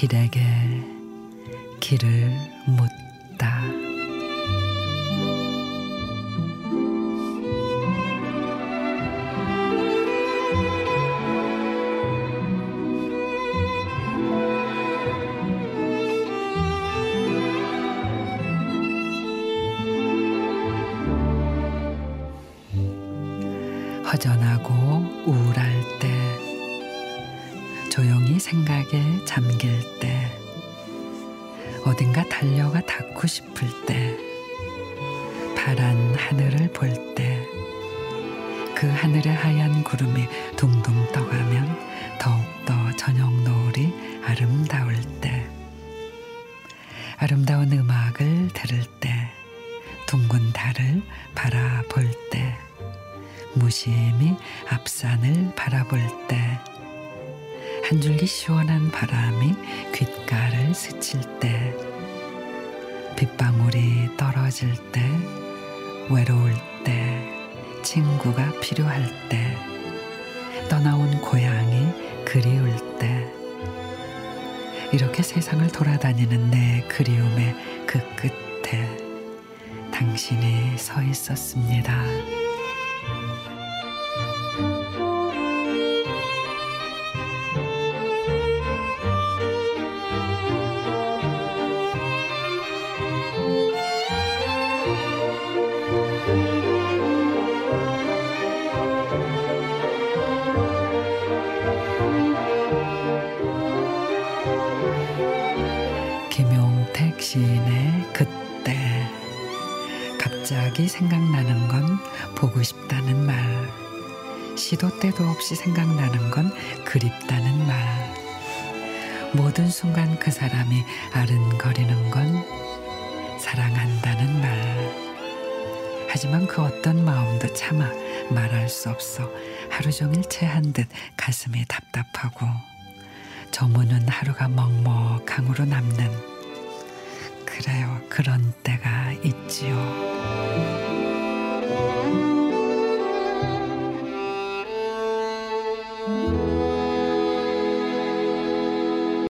길에게 길을 묻다. 허전하고 우울할 때, 생각에 잠길 때, 어딘가 달려가 닿고 싶을 때, 파란 하늘을 볼 때, 그 하늘의 하얀 구름이 둥둥 떠가면 더욱더 저녁 노을이 아름다울 때, 아름다운 음악을 들을 때, 둥근 달을 바라볼 때, 무심히 앞산을 바라볼 때, 한 줄기 시원한 바람이 귓가를 스칠 때, 빗방울이 떨어질 때, 외로울 때, 친구가 필요할 때, 떠나온 고향이 그리울 때, 이렇게 세상을 돌아다니는 내 그리움의 그 끝에 당신이 서 있었습니다. 시인의 그때. 갑자기 생각나는 건 보고 싶다는 말. 시도 때도 없이 생각나는 건 그립다는 말. 모든 순간 그 사람이 아른거리는 건 사랑한다는 말. 하지만 그 어떤 마음도 차마 말할 수 없어 하루 종일 체한 듯 가슴이 답답하고 저무는 하루가 먹먹함으로 남는 그래요 그런 때가 있지요.